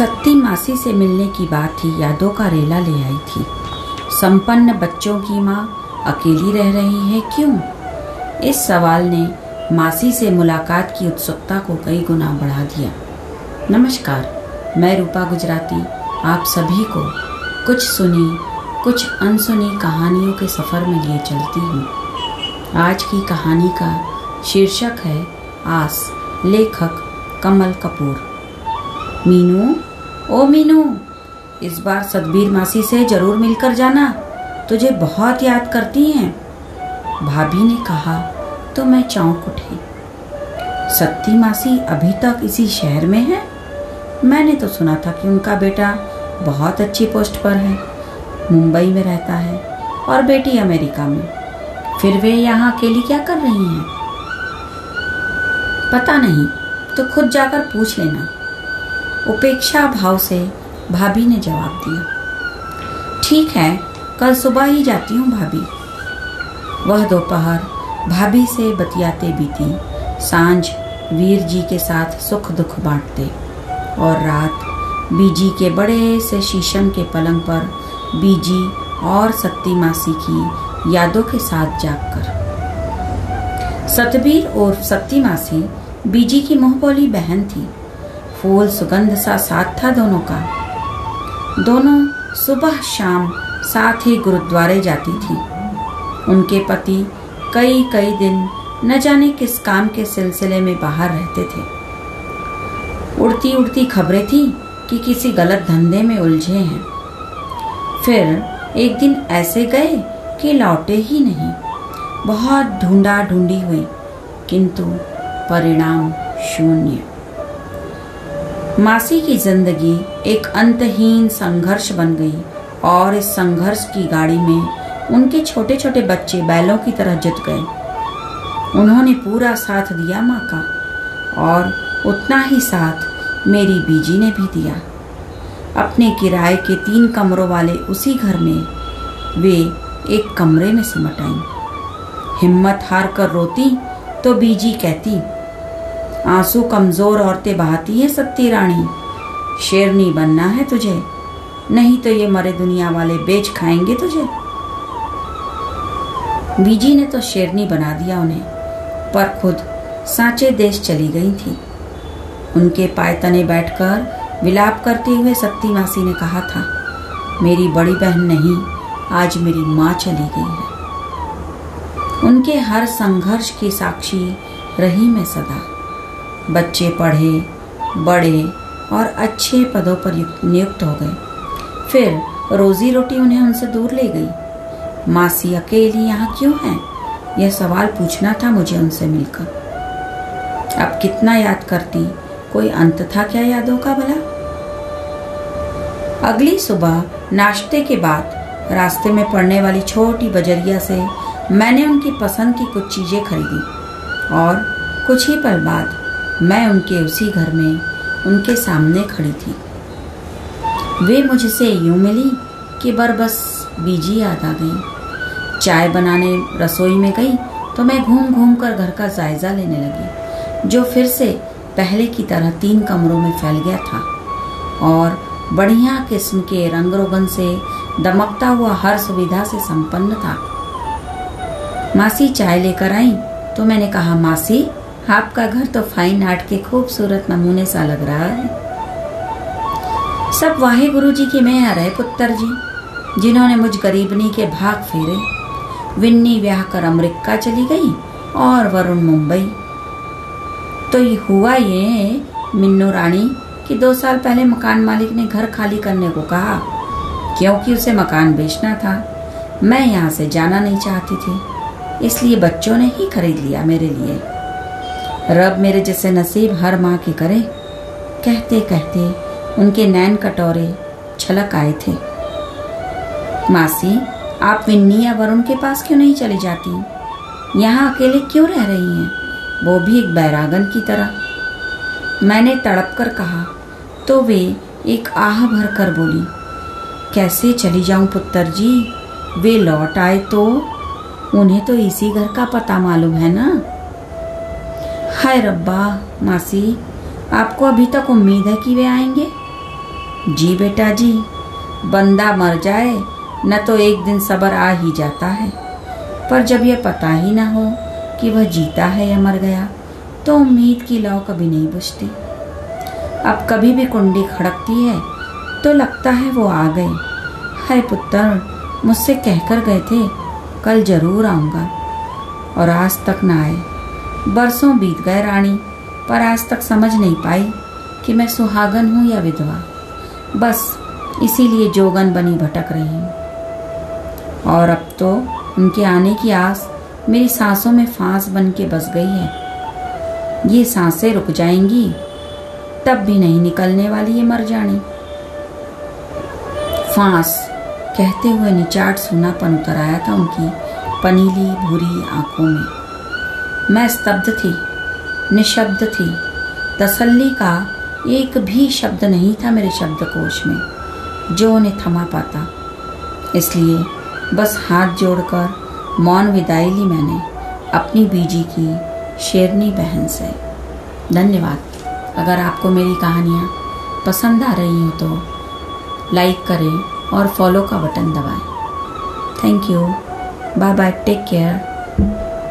सत्ती मासी से मिलने की बात थी यादों का रेला ले आई थी। संपन्न बच्चों की माँ अकेली रह रही है क्यों? इस सवाल ने मासी से मुलाकात की उत्सुकता को कई गुना बढ़ा दिया। नमस्कार, मैं रूपा गुजराती, आप सभी को कुछ सुनी, कुछ अनसुनी कहानियों के सफ़र में लिए चलती हूँ। आज की कहानी का शीर्षक है आस, लेखक कमल कपूर। मीनू? ओ मीनू, इस बार सतबीर मासी से ज़रूर मिलकर जाना। तुझे बहुत याद करती हैं। भाभी ने कहा तो मैं चौंक उठी। सत्ती मासी अभी तक इसी शहर में है? मैंने तो सुना था कि उनका बेटा बहुत अच्छी पोस्ट पर है। मुंबई में रहता है और बेटी अमेरिका में। फिर वे यहाँ अकेली क्या कर रही हैं? पता नहीं तो खुद जाकर पूछ लेना। उपेक्षा भाव से भाभी ने जवाब दिया। ठीक है, कल सुबह ही जाती हूँ भाभी। वह दोपहर भाभी से बतियाते बीती। साँझ वीर जी के साथ सुख दुख बांटते और रात बीजी के बड़े से शीशम के पलंग पर बीजी और सत्ती मासी की यादों के साथ जागकर। सतबीर और सत्ती मासी बीजी की मुंहबोली बहन थी। फूल सुगंध सा साथ था दोनों का। दोनों सुबह शाम साथ ही गुरुद्वारे जाती थी। उनके पति कई कई दिन न जाने किस काम के सिलसिले में बाहर रहते थे। उड़ती उड़ती खबरें थी कि किसी गलत धंधे में उलझे हैं। फिर एक दिन ऐसे गए कि लौटे ही नहीं। बहुत ढूंढा ढूंढी हुई, किंतु परिणाम शून्य। मासी की ज़िंदगी एक अंतहीन संघर्ष बन गई और इस संघर्ष की गाड़ी में उनके छोटे छोटे बच्चे बैलों की तरह जुट गए। उन्होंने पूरा साथ दिया माँ का और उतना ही साथ मेरी बीजी ने भी दिया। अपने किराए के तीन कमरों वाले उसी घर में वे एक कमरे में सिमट आई। हिम्मत हार कर रोती तो बीजी कहती आँसू कमज़ोर औरतें बहाती हैं सत्ती रानी शेरनी, बनना है तुझे। नहीं तो ये मरे दुनिया वाले बेच खाएँगे तुझे। बीजी ने तो शेरनी बना दिया उन्हें, पर खुद सांचे देश चली गई थी। उनके पायतने बैठकर विलाप करते हुए सत्ती मासी ने कहा था, मेरी बड़ी बहन नहीं, आज मेरी माँ चली गई है। उनके हर संघर्ष की साक्षी रही मैं सदा। बच्चे पढ़े, बड़े और अच्छे पदों पर नियुक्त हो गए। फिर रोजी रोटी उन्हें उनसे दूर ले गई। मासी अकेली यहाँ क्यों है? यह सवाल पूछना था मुझे उनसे मिलकर। अब कितना याद करती, कोई अंत था क्या यादों का भला? अगली सुबह नाश्ते के बाद रास्ते में पड़ने वाली छोटी बजरिया से मैंने उनकी पसंद की कुछ चीज़ें खरीदी और कुछ ही पल बाद मैं उनके उसी घर में उनके सामने खड़ी थी। वे मुझसे यूँ मिली कि बर बस बीजी याद आ गई। चाय बनाने रसोई में गई तो मैं घूम घूम कर घर का जायजा लेने लगी, जो फिर से पहले की तरह तीन कमरों में फैल गया था और बढ़िया किस्म के रंग रोगन से दमकता हुआ हर सुविधा से संपन्न था। मासी चाय लेकर आई तो मैंने कहा, मासी आपका घर तो फाइन आर्ट के खूबसूरत नमूने सा लग रहा है। सब वाहे गुरु जी की मैं आ रहे पुत्र जी, जिन्होंने मुझ गरीबनी के भाग फेरे। विन्नी ब्याह कर अमरीका चली गई और वरुण मुंबई। तो ये हुआ ये, मिन्नू रानी, कि दो साल पहले मकान मालिक ने घर खाली करने को कहा, क्योंकि उसे मकान बेचना था। मैं यहाँ से जाना नहीं चाहती थी, इसलिए बच्चों ने ही खरीद लिया मेरे लिए। रब मेरे जैसे नसीब हर माँ की करे। कहते कहते उनके नैन कटोरे छलक आए थे। मासी, आप विन्नी या वरुण के पास क्यों नहीं चली जाती? यहाँ अकेले क्यों रह रही हैं? वो भी एक बैरागन की तरह। मैंने तड़प कर कहा तो वे एक आह भर कर बोली, कैसे चली जाऊँ पुत्र जी? वे लौट आए तो? उन्हें तो इसी घर का पता मालूम है ना? हाय रब्बा, मासी, आपको अभी तक उम्मीद है कि वे आएँगे? जी बेटा जी, बंदा मर जाए, न तो एक दिन सबर आ ही जाता है। पर जब यह पता ही ना हो कि वह जीता है या मर गया तो उम्मीद की लौ कभी नहीं बुझती अब कभी भी कुंडी खड़कती है तो लगता है वो आ गए है पुत्र, मुझसे कहकर गए थे, कल ज़रूर आऊँगा, और आज तक ना आए। बरसों बीत गए रानी, पर आज तक समझ नहीं पाई कि मैं सुहागन हूँ या विधवा। बस इसीलिए जोगन बनी भटक रही हूँ। और अब तो उनके आने की आस मेरी सांसों में फांस बन के बस गई है। ये साँसें रुक जाएँगी, तब भी नहीं निकलने वाली ये मर जानी फांस कहते हुए निचाट सूनापन उतर आया था उनकी पनीली भूरी आँखों में। मैं स्तब्ध थी, निशब्द थी। तसल्ली का एक भी शब्द नहीं था मेरे शब्दकोश में, जो उन्हें थमा पाता। इसलिए बस हाथ जोड़कर मौन विदाई ली मैंने, अपनी बीजी की शेरनी बहन से। धन्यवाद। अगर आपको मेरी कहानियाँ पसंद आ रही हो तो लाइक करें और फॉलो का बटन दबाएँ। Thank you. Bye bye. Take care.